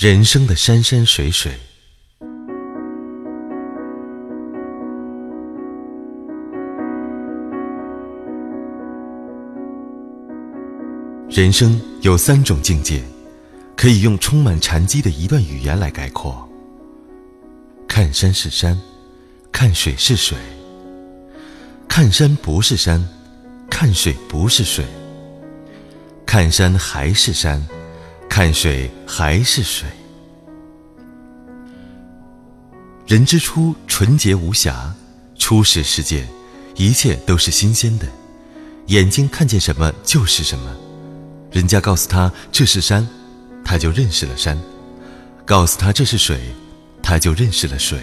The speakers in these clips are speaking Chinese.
人生的山山水水，人生有三种境界，可以用充满禅机的一段语言来概括：看山是山，看水是水；看山不是山，看水不是水；看山还是山，看水还是水。人之初，纯洁无瑕，初始世界，一切都是新鲜的，眼睛看见什么就是什么。人家告诉他这是山，他就认识了山；告诉他这是水，他就认识了水。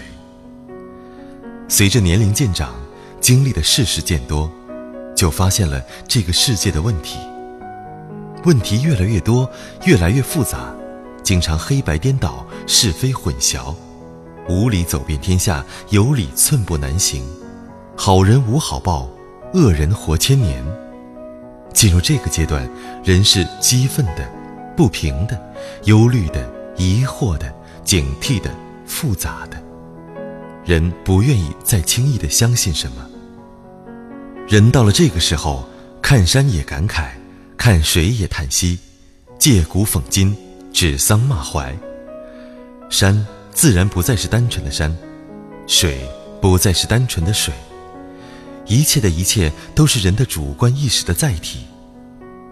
随着年龄渐长，经历的事事渐多，就发现了这个世界的问题。问题越来越多，越来越复杂，经常黑白颠倒，是非混淆，无理走遍天下，有理寸步难行，好人无好报，恶人活千年。进入这个阶段，人是激愤的、不平的、忧虑的、疑惑的、警惕的、复杂的。人不愿意再轻易的相信什么。人到了这个时候，看山也感慨，看水也叹息，借古讽今，指桑骂槐。山自然不再是单纯的山，水不再是单纯的水。一切的一切都是人的主观意识的载体。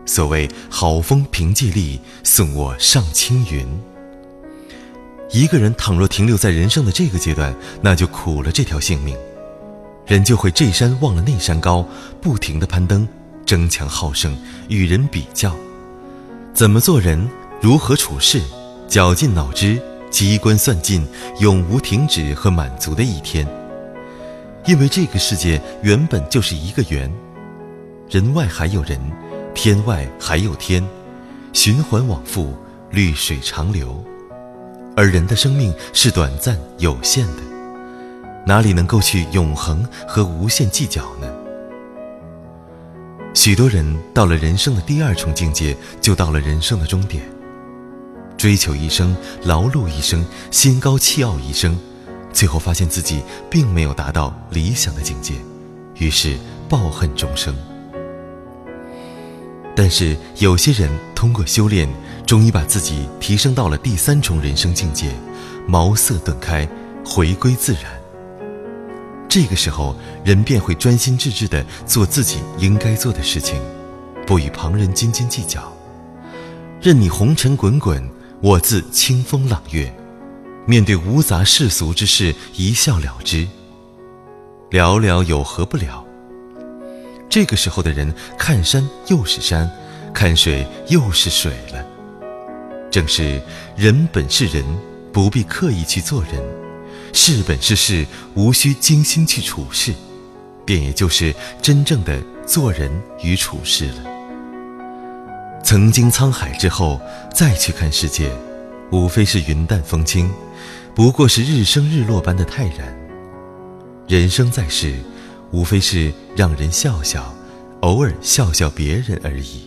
所谓“好风凭借力，送我上青云”。一个人倘若停留在人生的这个阶段，那就苦了这条性命。人就会这山忘了那山高，不停的攀登，争强好胜，与人比较。怎么做人，如何处事，绞尽脑汁，机关算尽，永无停止和满足的一天。因为这个世界原本就是一个圆，人外还有人，天外还有天，循环往复，绿水长流。而人的生命是短暂有限的，哪里能够去永恒和无限计较呢？许多人到了人生的第二重境界，就到了人生的终点，追求一生，劳碌一生，心高气傲一生。最后发现自己并没有达到理想的境界，于是抱恨终生。但是有些人通过修炼，终于把自己提升到了第三重人生境界，茅塞顿开，回归自然。这个时候，人便会专心致志地做自己应该做的事情，不与旁人斤斤计较，任你红尘滚滚，我自清风朗月。面对无杂世俗之事，一笑了之。了了有何不了？这个时候的人，看山又是山，看水又是水了。正是人本是人，不必刻意去做人；事本是事，无需精心去处事。便也就是真正的做人与处事了。曾经沧海之后，再去看世界，无非是云淡风轻。不过是日升日落般的泰然。人生在世，无非是让人笑笑，偶尔笑笑别人而已。